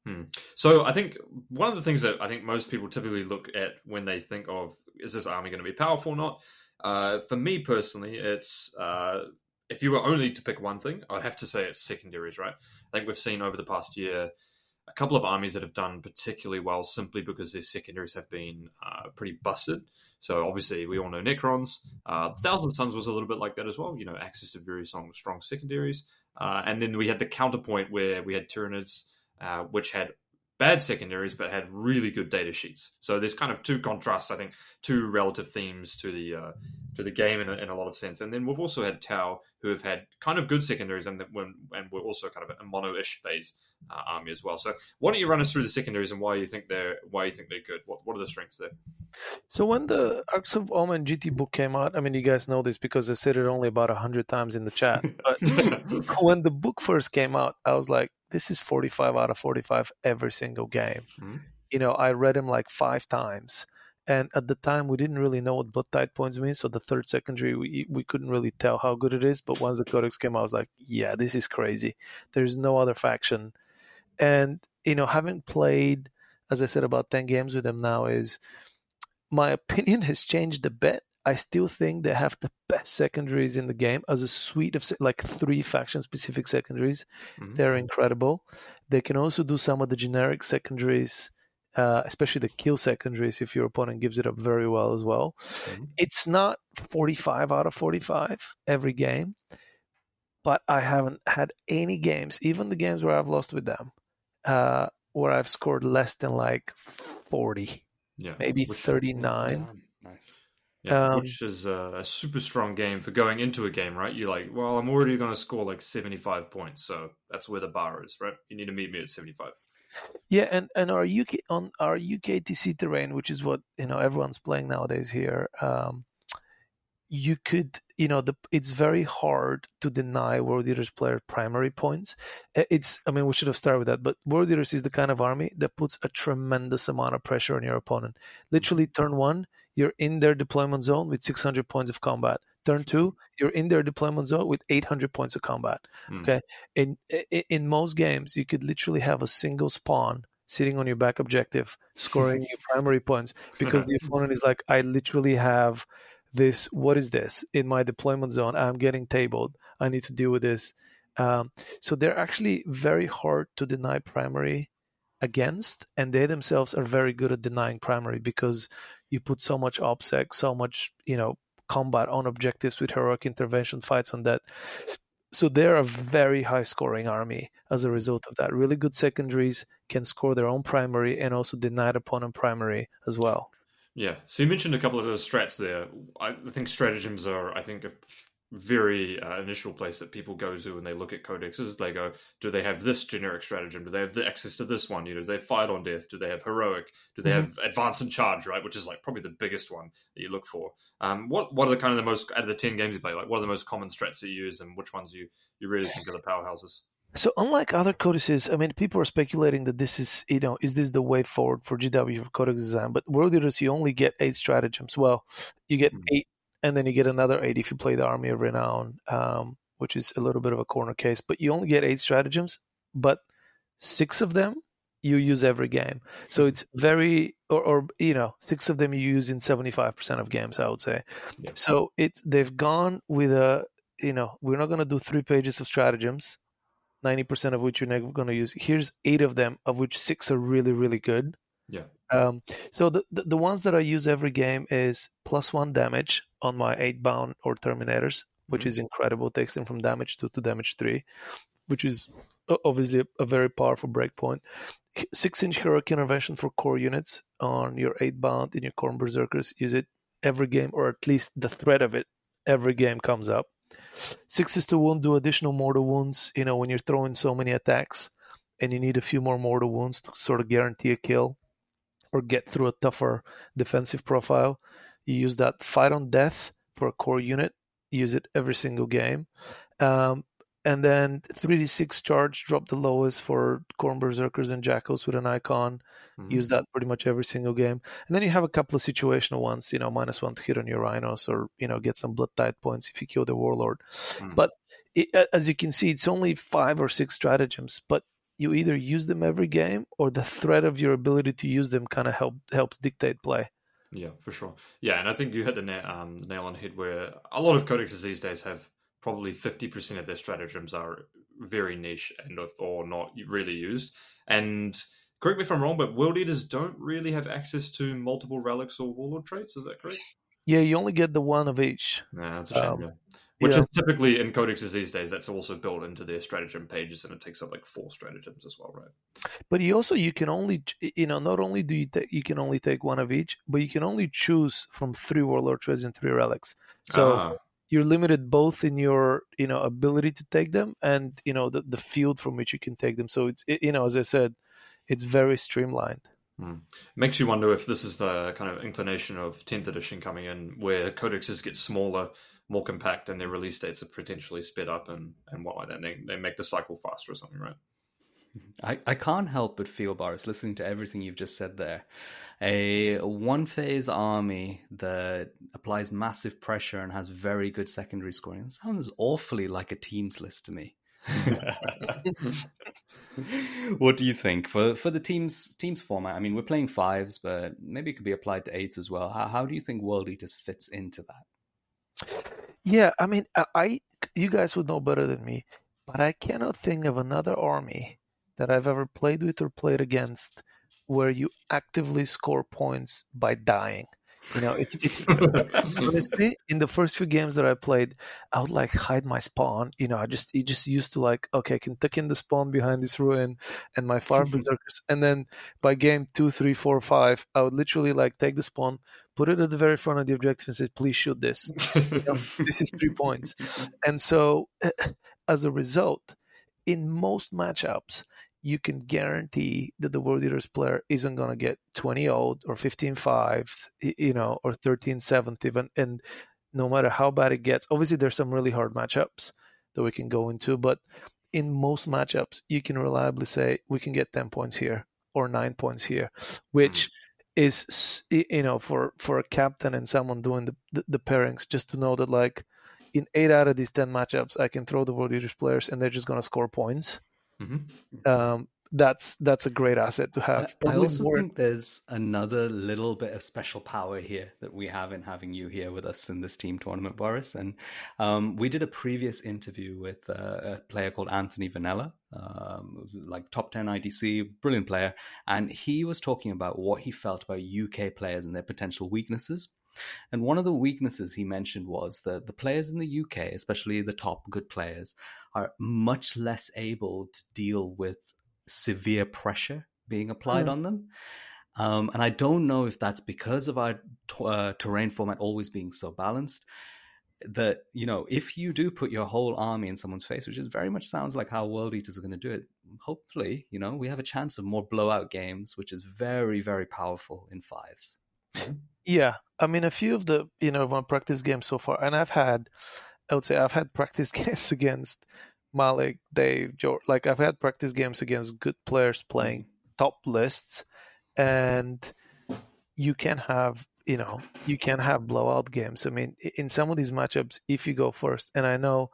Hmm. So I think one of the things that I think most people typically look at when they think of is this army going to be powerful or not uh, for me personally, it's uh, if you were only to pick one thing, I'd have to say it's secondaries, right? I think we've seen over the past year a couple of armies that have done particularly well simply because their secondaries have been uh, pretty busted. So obviously, we all know Necrons. Uh, Thousand Sons was a little bit like that as well. You know, access to very strong, strong secondaries, uh, and then we had the counterpoint where we had Tyranids, uh, which had bad secondaries, but had really good data sheets. So there's kind of two contrasts, I think, two relative themes to the uh, to the game in a, in a lot of sense. And then we've also had Tau, who have had kind of good secondaries, and when and we're also kind of a mono-ish phase uh, army as well. So why don't you run us through the secondaries and why you think they're why you think they're good? What what are the strengths there? So when the Arks of Omen GT book came out, I mean, you guys know this because I said it only about a hundred times in the chat. But when the book first came out, I was like, this is 45 out of 45 every single game. Mm-hmm. You know, I read him like five times. And at the time, we didn't really know what blood tithe points mean. So the third secondary, we, we couldn't really tell how good it is. But once the codex came out, I was like, yeah, this is crazy. There's no other faction. And, you know, having played, as I said, about 10 games with them now, is my opinion has changed a bit I still think they have the best secondaries in the game as a suite of like three faction specific secondaries. Mm-hmm. They're incredible. They can also do some of the generic secondaries, uh, especially the kill secondaries if your opponent gives it up very well as well. Mm-hmm. It's not 45 out of 45 every game, but I haven't had any games, even the games where I've lost with them, uh, where I've scored less than like 40, yeah, maybe 39. Nice. Yeah, um, which is a, a, super strong game for going into a game, right? You're like, well, I'm already going to score like 75 points, so that's where the bar is, right? You need to meet me at 75. Yeah, and, and our UK on our UKTC terrain, which is what you know everyone's playing nowadays here. Um, you could you know the it's very hard to deny world eaters player primary points it's i mean we should have started with that but world eaters is the kind of army that puts a tremendous amount of pressure on your opponent literally turn one you're in their deployment zone with 600 points of combat turn two you're in their deployment zone with 800 points of combat mm. okay? In in most games you could literally have a single spawn sitting on your back objective scoring your primary points because the opponent is like i literally have this what is this? In my deployment zone i'm getting tabled. I need to deal with this. Um, so they're actually very hard to deny primary against and they themselves are very good at denying primary because you put so much obsec so much you know combat on objectives with heroic intervention fights on that so they're a very high scoring army as a result of that really good secondaries can score their own primary and also deny opponent primary as well yeah. So you mentioned a couple of the strats there. I think stratagems are, I think, a very uh, initial place that people go to when they look at codexes. They go, do they have this generic stratagem? Do they have the access to this one? You know, do they fight on death? Do they have heroic? Do they mm-hmm. have advance and charge? Right, which is like probably the biggest one that you look for. Um, what what are the kind of the most out of the ten games you play? Like, what are the most common strats that you use, and which ones you you really think are the powerhouses? So unlike other codices, I mean, people are speculating that this is, you know, is this the way forward for GW for codex design? But World Eaters, you only get eight stratagems. Well, you get mm-hmm. eight, and then you get another eight if you play the Army of Renown, um, which is a little bit of a corner case. But you only get eight stratagems, but six of them you use every game. So it's very, or, or you know, six of them you use in 75% of games, I would say. Yep. So it they've gone with a, you know, we're not going to do three pages of stratagems 90% of which you're never going to use. Here's eight of them, of which six are really, really good. Yeah. Um, so the, the, the ones that I use every game is plus one damage on my Eightbound or terminators, which mm-hmm. is incredible. Takes them from damage two to damage three, which is obviously a, a very powerful breakpoint. Six inch heroic intervention for core units on your Eightbound in your Khorne berserkers. Use it every game, or at least the threat of it every game comes up. Six is to wound do additional mortal wounds. You know, when you're throwing so many attacks and you need a few more mortal wounds to sort of guarantee a kill or get through a tougher defensive profile, you use that fight on death for a core unit. Use it every single game. Um, and then 3d6 charge, drop the lowest for Khorne Berserkers and Jakhals with an icon. Mm-hmm. Use that pretty much every single game. And then you have a couple of situational ones, you know, minus one to hit on your Rhinos or, you know, get some blood tithe points if you kill the Warlord. Mm-hmm. But it, as you can see, it's only five or six stratagems, but you either use them every game or the threat of your ability to use them kind of help helps dictate play. Yeah, for sure. Yeah, and I think you hit the nail, um, nail on the head where a lot of codexes these days have probably 50% of their stratagems are very niche and or not really used. And correct me if I'm wrong, but World Eaters don't really have access to multiple relics or warlord traits. Is that correct? Yeah, you only get the one of each. Nah, that's a shame. Um, yeah. Which yeah. is typically in codexes these days. That's also built into their stratagem pages, and it takes up like four stratagems as well, right? But you also you can only you know not only do you ta- you can only take one of each, but you can only choose from three warlord traits and three relics. So ah you're limited both in your you know ability to take them and you know the, the field from which you can take them so it's it, you know as i said it's very streamlined hmm. makes you wonder if this is the kind of inclination of 10th edition coming in where codexes get smaller more compact and their release dates are potentially sped up and and what like that they, they make the cycle faster or something right I, I can't help but feel, Boris, listening to everything you've just said there. A one phase army that applies massive pressure and has very good secondary scoring sounds awfully like a teams list to me. what do you think for for the teams teams format? I mean, we're playing fives, but maybe it could be applied to eights as well. How how do you think World Eaters fits into that? Yeah, I mean, I you guys would know better than me, but I cannot think of another army that I've ever played with or played against where you actively score points by dying. You know, it's it's honestly in the first few games that I played, I would like hide my spawn. You know, I just it just used to like okay, I can tuck in the spawn behind this ruin and my fire berserkers, and then by game two, three, four, five, I would literally like take the spawn, put it at the very front of the objective, and say, "Please shoot this. you know, this is three points." And so, as a result, in most matchups, you can guarantee that the World Eaters player isn't going to get 20 old or 15 5, you know, or 13 7th even. And no matter how bad it gets. Obviously, there's some really hard matchups that we can go into, but in most matchups, you can reliably say we can get 10 points here or nine points here, which mm-hmm. is you know for for a captain and someone doing the, the, the pairings just to know that like in eight out of these 10 matchups, I can throw the World Eaters players and they're just going to score points. Mm-hmm. Um, that's that's a great asset to have. I, I also more... think there's another little bit of special power here that we have in having you here with us in this team tournament, Boris. And um, we did a previous interview with uh, a player called Anthony Vanella, um, like top ten ITC, brilliant player, and he was talking about what he felt about UK players and their potential weaknesses. And one of the weaknesses he mentioned was that the players in the UK, especially the top good players, are much less able to deal with severe pressure being applied mm. on them. Um, and I don't know if that's because of our t- uh, terrain format always being so balanced that, you know, if you do put your whole army in someone's face, which is very much sounds like how World Eaters are going to do it, hopefully, you know, we have a chance of more blowout games, which is very, very powerful in fives. Yeah. I mean, a few of the, you know, my practice games so far, and I've had, I would say I've had practice games against Malik, Dave, George. Like I've had practice games against good players playing top lists, and you can have you know you can have blowout games. I mean, in some of these matchups, if you go first, and I know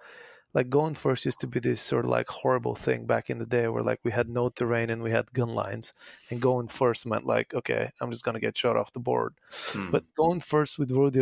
like going first used to be this sort of like horrible thing back in the day where like we had no terrain and we had gun lines and going first meant like okay i'm just going to get shot off the board hmm. but going first with World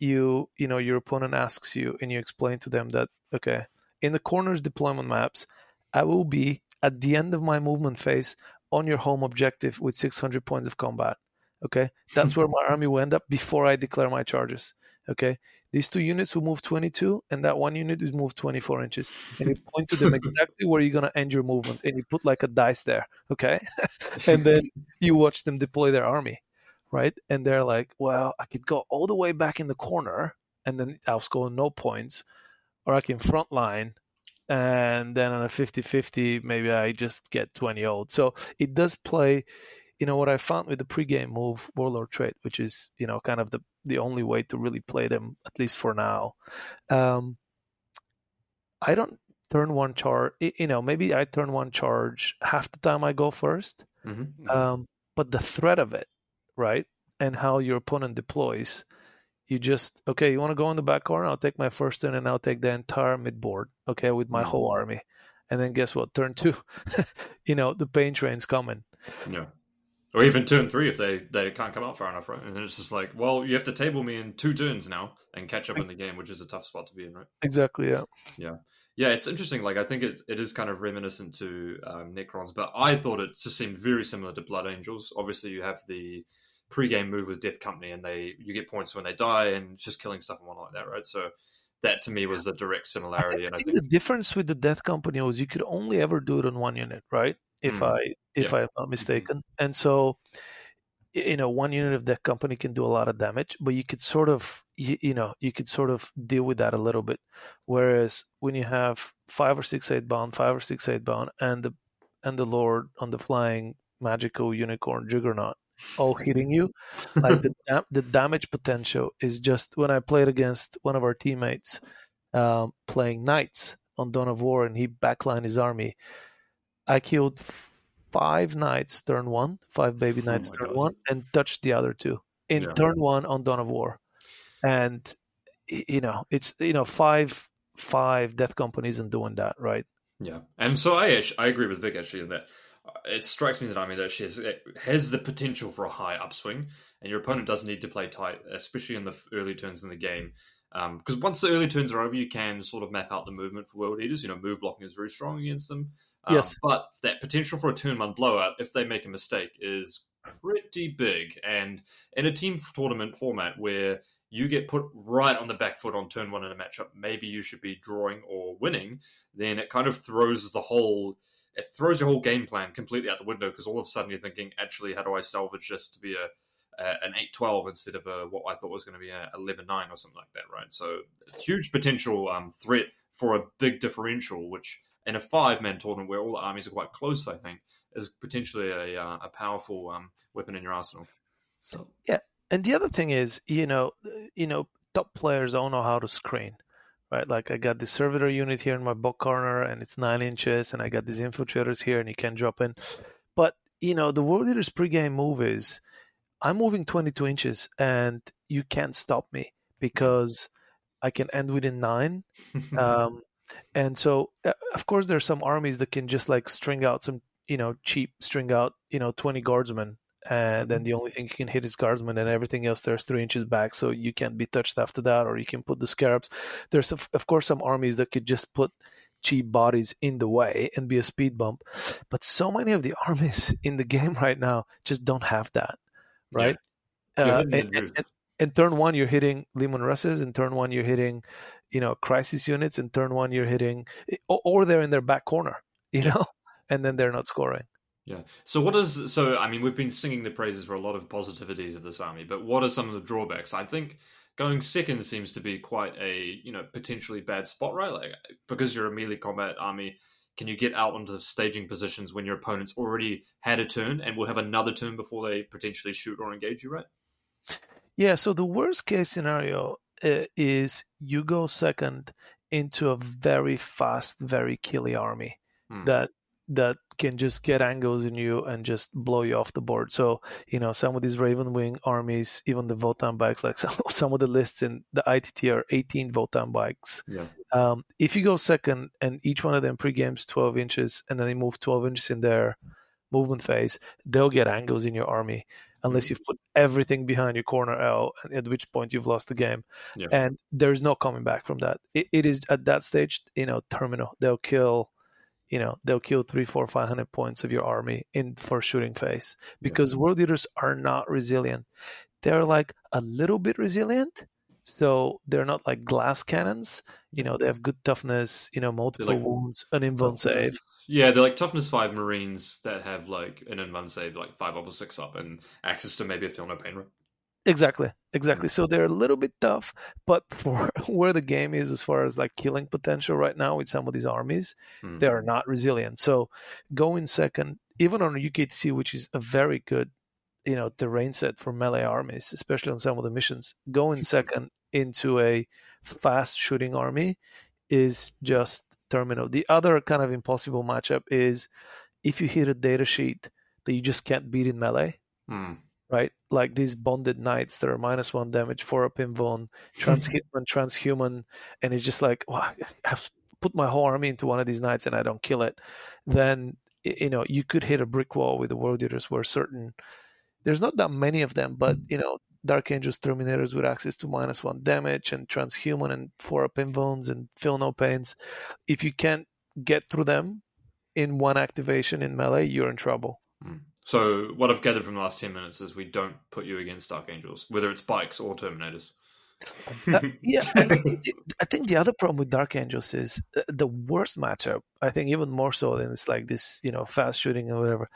you you know your opponent asks you and you explain to them that okay in the corners deployment maps, I will be at the end of my movement phase on your home objective with 600 points of combat. Okay, that's where my army will end up before I declare my charges. Okay, these two units will move 22, and that one unit is move 24 inches. And you point to them exactly where you're gonna end your movement, and you put like a dice there. Okay, and then you watch them deploy their army, right? And they're like, well, I could go all the way back in the corner, and then I'll score no points, or I can frontline and then on a 50-50 maybe I just get 20 old. So it does play you know what I found with the pregame move Warlord Trait, which is you know kind of the the only way to really play them at least for now. Um, I don't turn one charge. You know, maybe I turn one charge half the time I go 1st mm-hmm. um, but the threat of it, right, and how your opponent deploys you just okay you want to go in the back corner i'll take my first turn and i'll take the entire midboard okay with my mm-hmm. whole army and then guess what turn two you know the pain train's coming yeah or even turn three if they they can't come out far enough right and then it's just like well you have to table me in two turns now and catch up in the game which is a tough spot to be in right exactly yeah yeah yeah it's interesting like i think it, it is kind of reminiscent to um, necrons but i thought it just seemed very similar to blood angels obviously you have the pre-game move with Death Company, and they you get points when they die, and just killing stuff and whatnot like that, right? So that to me was the direct similarity. I and I think the difference with the Death Company was you could only ever do it on one unit, right? If mm. I if yeah. I am not mistaken, mm-hmm. and so you know one unit of that Company can do a lot of damage, but you could sort of you, you know you could sort of deal with that a little bit. Whereas when you have five or six Eightbound, five or six Eightbound, and the and the Lord on the flying magical unicorn juggernaut all hitting you. Like the the damage potential is just when I played against one of our teammates um, playing knights on Dawn of War, and he backlined his army. I killed five knights turn one, five baby oh knights oh turn God. one, and touched the other two in yeah. turn one on Dawn of War. And you know, it's you know five five death companies and doing that, right? Yeah, and so I I agree with Vik actually that it strikes me as an army that has, has the potential for a high upswing, and your opponent doesn't need to play tight, especially in the early turns in the game. Because um, once the early turns are over, you can sort of map out the movement for World Eaters. You know, move blocking is very strong against them. Um, yes. But that potential for a turn one blowout, if they make a mistake, is pretty big. And in a team tournament format where you get put right on the back foot on turn one in a matchup, maybe you should be drawing or winning, then it kind of throws the whole it throws your whole game plan completely out the window because all of a sudden you're thinking, actually, how do I salvage this to be a, an eight twelve instead of a what I thought was going to be a eleven nine or something like that, right? So huge potential um, threat for a big differential, which in a five man tournament where all the armies are quite close, I think, is potentially a uh, a powerful um, weapon in your arsenal. So yeah, and the other thing is, you know, you know, top players don't know how to screen, right? Like I got the servitor unit here in my book corner, and it's nine inches, and I got these infiltrators here, and you can drop in. But you know, the World Eaters pregame move is, I'm moving 22 inches, and you can't stop me because I can end within nine. um, and so, uh, of course, there's some armies that can just like string out some, you know, cheap string out, you know, 20 guardsmen and then the only thing you can hit is guardsmen, and everything else there's three inches back so you can't be touched after that or you can put the scarabs. There's of, of course some armies that could just put cheap bodies in the way and be a speed bump but so many of the armies in the game right now just don't have that right? Yeah. uh, and- and, and, and, in turn one you're hitting Leman Russes in turn one you're hitting you know crisis units in turn one you're hitting or, they're in their back corner you know and then they're not scoring Yeah. So what is so? I mean, we've been singing the praises for a lot of positivities of this army, but what are some of the drawbacks? I think going second seems to be quite a you know potentially bad spot, right? Like because you're a melee combat army, can you get out onto the staging positions when your opponent's already had a turn and will have another turn before they potentially shoot or engage you, right? Yeah, so the worst case scenario is you go second into a very fast, very killy army Hmm. that that can just get angles in you and just blow you off the board. So you know some of these Ravenwing armies, even the Votann bikes, like some some of the lists in the ITT are 18 Votann bikes. Yeah. Um, if you go second and each one of them pre-games 12 inches and then they move 12 inches in their movement phase, they'll get angles in your army unless mm-hmm. you've put everything behind your corner L, at which point you've lost the game. Yeah. And there's no coming back from that. It, it is at that stage, you know, terminal. They'll kill, you know, they'll kill three, four, five hundred points of your army in for shooting phase because world eaters are not resilient. They're like a little bit resilient. So they're not like glass cannons. You know, they have good toughness, you know, multiple like wounds, an invuln save. Yeah, they're like toughness five Marines that have like an invuln save, like five up or six up, and access to maybe a feel no pain. Right? Exactly, exactly. So they're a little bit tough, but for where the game is as far as like killing potential right now with some of these armies, Hmm. they are not resilient. So going second, even on UKTC, which is a very good, you know, terrain set for melee armies, especially on some of the missions, going second into a fast shooting army is just terminal. The other kind of impossible matchup is if you hit a data sheet that you just can't beat in melee Hmm. right? Like these bonded knights that are minus one damage, four up invuln, transhuman, transhuman, and it's just like, wow, I have put my whole army into one of these knights and I don't kill it. Then you know you could hit a brick wall with the world eaters where certain there's not that many of them, but you know Dark Angels Terminators with access to minus one damage and transhuman and four up invulns and feel no pains. If you can't get through them in one activation in melee, you're in trouble. Hmm. So what I've gathered from the last ten minutes is we don't put you against Dark Angels, whether it's bikes or Terminators. Uh, yeah, I think, I think the other problem with Dark Angels is uh, the worst matchup. I think even more so than it's like this, you know, fast shooting or whatever.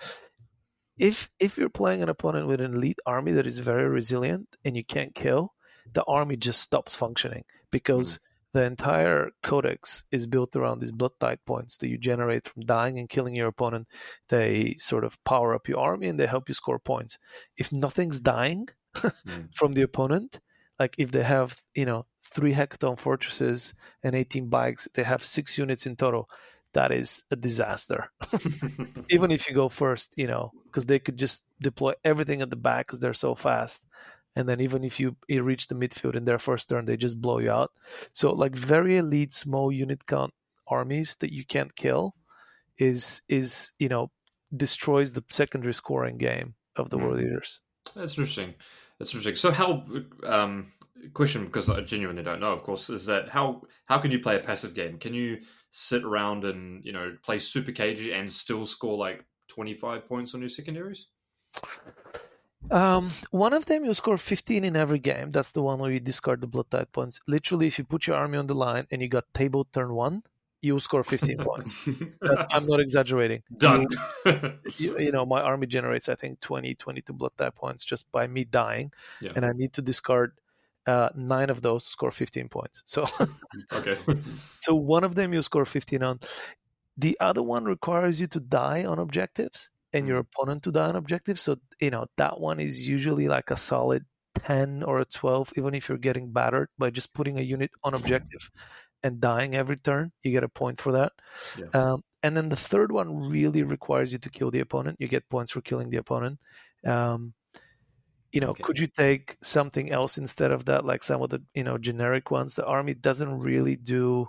If if you're playing an opponent with an elite army that is very resilient and you can't kill, the army just stops functioning because the entire codex is built around these blood tithe points that you generate from dying and killing your opponent. They sort of power up your army and they help you score points. If nothing's dying Hmm. from the opponent, like if they have, you know, three Hekaton fortresses and 18 bikes, they have six units in total. That is a disaster. Even if you go first, you know, because they could just deploy everything at the back because they're so fast. And then even if you, you reach the midfield in their first turn, they just blow you out. So like very elite small unit count armies that you can't kill is is you know destroys the secondary scoring game of the world eaters. That's interesting. That's interesting. So how um question because I genuinely don't know, of course, is that how how can you play a passive game? Can you sit around and, you know, play super cagey and still score like twenty five points on your secondaries? Um, one of them you score 15 in every game. That's the one where you discard the blood tithe points. Literally, if you put your army on the line and you got table turn one, you score 15 points. That's, I'm not exaggerating. Done. You, you know, my army generates, I think, 20, 22 blood tithe points just by me dying, Yeah. and I need to discard uh, nine of those score 15 points. So, okay. so one of them you score 15 on. The other one requires you to die on objectives and your opponent to die on objectives. So, you know, that one is usually like a solid 10 or a 12, even if you're getting battered by just putting a unit on objective and dying every turn, you get a point for that. Yeah. Um, and then the third one really requires you to kill the opponent. You get points for killing the opponent. Um, you know, Okay. could you take something else instead of that, like some of the you know generic ones? The army doesn't really do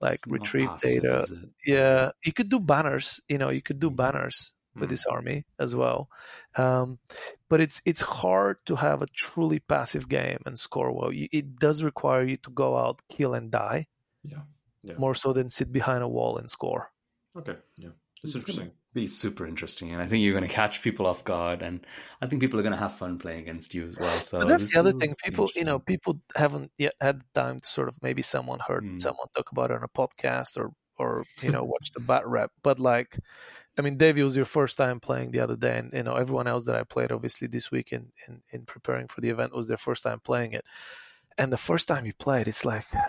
like It's retrieve passive, data. Yeah, you could do banners. You know, you could do Mhm. banners with Mm. this army as well. Um, but it's it's hard to have a truly passive game and score well. You, it does require you to go out, kill, and die Yeah. Yeah. more so than sit behind a wall and score. Okay. Yeah. It's gonna interesting. Be super interesting, and I think you're going to catch people off guard, and I think people are going to have fun playing against you as well. So But that's the other thing. People, you know, people haven't yet had the time to sort of maybe someone heard Mm. someone talk about it on a podcast or or you know watch the bat rep. But like, I mean, Dave, it was your first time playing the other day, and you know everyone else that I played obviously this week in in, in preparing for the event was their first time playing it. And the first time you play it, it's like, I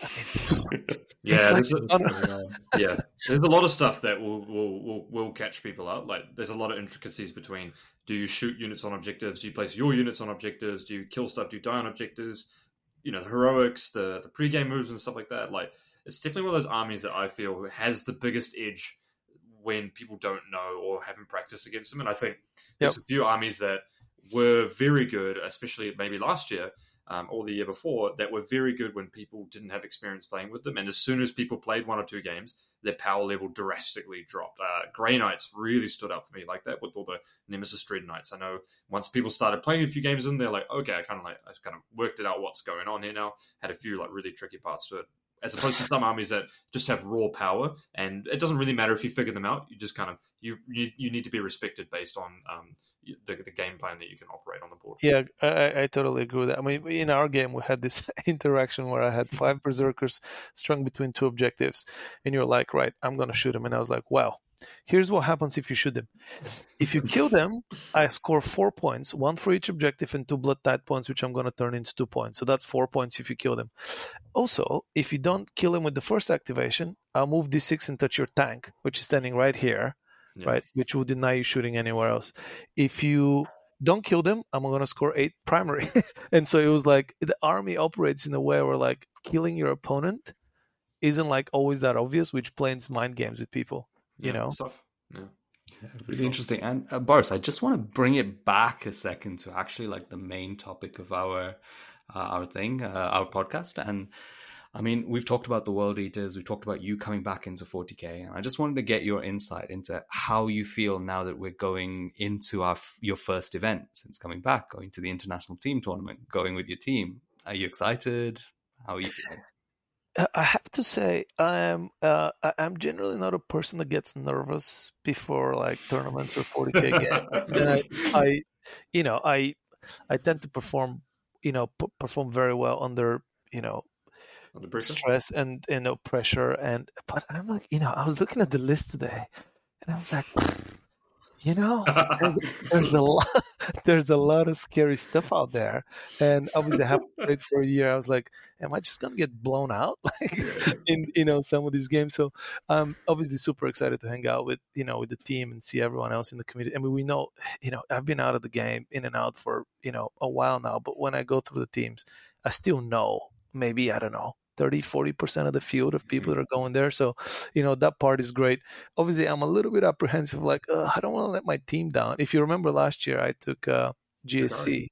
mean, Yeah, like there's a, um, yeah. There's a lot of stuff that will, will will will catch people up. Like there's a lot of intricacies between do you shoot units on objectives, do you place your units on objectives, do you kill stuff, do you die on objectives, you know, the heroics, the the pregame moves and stuff like that. Like it's definitely one of those armies that I feel has the biggest edge when people don't know or haven't practiced against them. And I think there's a few armies that were very good, especially maybe last year, um, or the year before that were very good when people didn't have experience playing with them. And as soon as people played one or two games, their power level drastically dropped. Uh, Grey Knights really stood out for me like that with all the Nemesis Dreadknights. I know once people started playing a few games in, they're like, okay, I kind of like I kind of worked it out what's going on here now. Had a few like really tricky parts to it. As opposed to some armies that just have raw power, and it doesn't really matter if you figure them out. You just kind of you you, you need to be respected based on um, the, the game plan that you can operate on the board. Yeah, I, I- totally agree with that. I mean, in our game, we had this interaction where I had five berserkers strung between two objectives, and you're like, right, I'm gonna shoot them, and I was like, well, here's what happens if you shoot them. If you kill them, I score four points, one for each objective, and two blood tithe points, which I'm gonna turn into two points. So that's four points if you kill them. Also, if you don't kill them with the first activation, I'll move d6 and touch your tank, which is standing right here right? Which will deny you shooting anywhere else. If you don't kill them, I'm gonna score eight primary. and so it was like the army operates in a way where like killing your opponent isn't like always that obvious, which plays mind games with people. You Yeah, know? stuff. Yeah. Yeah, really interesting. And uh, Boris, I just want to bring it back a second to actually like the main topic of our uh, our thing, uh, our podcast. And I mean, we've talked about the World Eaters, we've talked about you coming back into 40k, and I just wanted to get your insight into how you feel now that we're going into our your first event since coming back, going to the international team tournament, going with your team. Are you excited? How are you feeling? Uh, I have to say, I'm uh, I- I'm generally not a person that gets nervous before like tournaments or 40k games. I, I, you know, I I tend to perform, you know, p- perform very well under, you know, Under stress and you know pressure and but I'm like you know I was looking at the list today and I was like you know there's, there's a lot there's a lot of scary stuff out there. And obviously I haven't played for a year I was like am I just gonna get blown out? Like in you know some of these games. So I'm obviously super excited to hang out with you know with the team and see everyone else in the community. I mean we know you know I've been out of the game in and out for you know a while now. But when I go through the teams I still know maybe I don't know 30 40% of the field of people that are going there. So you know that part is great. Obviously i'm a little bit apprehensive like uh, i don't want to let my team down. If you remember last year i took uh, gsc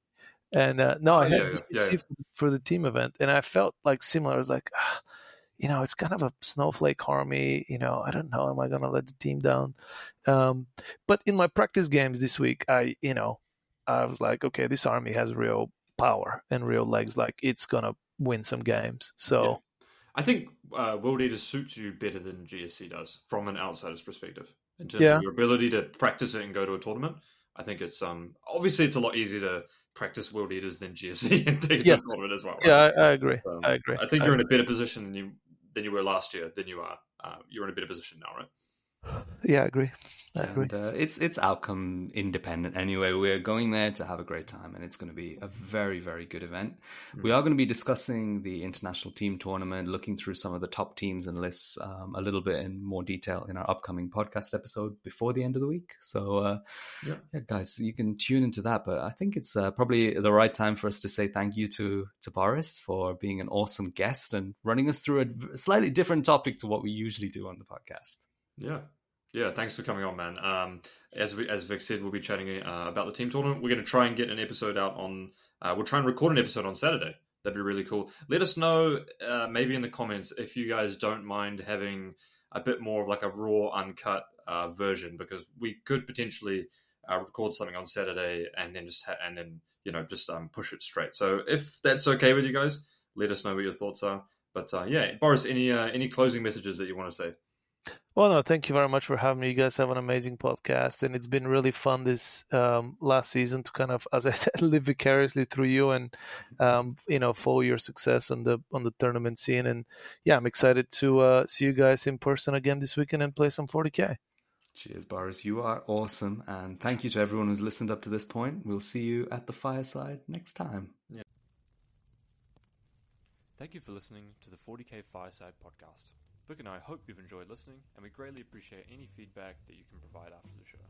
and uh, no Oh, i had yeah, yeah, GSC yeah. For, the, team event and i felt like similar. I was like ah, you know it's kind of a snowflake army you know i don't know am i going to let the team down? Um, but in my practice games this week i you know i was like okay this army has real power and real legs like it's going to win some games so Yeah. I think uh, World Eaters suits you better than GSC does from an outsider's perspective in terms Yeah. of your ability to practice it and go to a tournament. I think it's um obviously it's a lot easier to practice World Eaters than GSC and take it Yes. to a tournament as well. right? yeah i, I agree Um, i agree I think I you're in a better position than you than you were last year. Than you are. Uh, you're in a better position now, right? Yeah, I agree. And uh, it's it's outcome independent anyway. We're going there to have a great time, and it's going to be a very very good event. Mm-hmm. We are going to be discussing the international team tournament, looking through some of the top teams and lists um, a little bit in more detail in our upcoming podcast episode before the end of the week. So, uh, yeah. yeah. guys, you can tune into that. But I think it's uh, probably the right time for us to say thank you to to Boris for being an awesome guest and running us through a slightly different topic to what we usually do on the podcast. Yeah, yeah, thanks for coming on, man. Um, as we, as Vik said, we'll be chatting uh, about the team tournament. We're going to try and get an episode out on. Uh, we'll try and record an episode on Saturday. That'd be really cool. Let us know, uh, maybe in the comments, if you guys don't mind having a bit more of like a raw, uncut uh, version, because we could potentially uh, record something on Saturday and then just ha- and then you know just um, push it straight. So if that's okay with you guys, let us know what your thoughts are. But uh, yeah, Boris, any any closing messages that you want to say? Well, no, thank you very much for having me. You guys have an amazing podcast, and it's been really fun this um, last season to kind of, as I said, live vicariously through you and um, you know follow your success on the on the tournament scene. And yeah, I'm excited to uh, see you guys in person again this weekend and play some 40k. Cheers, Boris. You are awesome, and thank you to everyone who's listened up to this point. We'll see you at the fireside next time. Yeah. Thank you for listening to the 40k Fireside podcast. Vik and I hope you've enjoyed listening, and we greatly appreciate any feedback that you can provide after the show.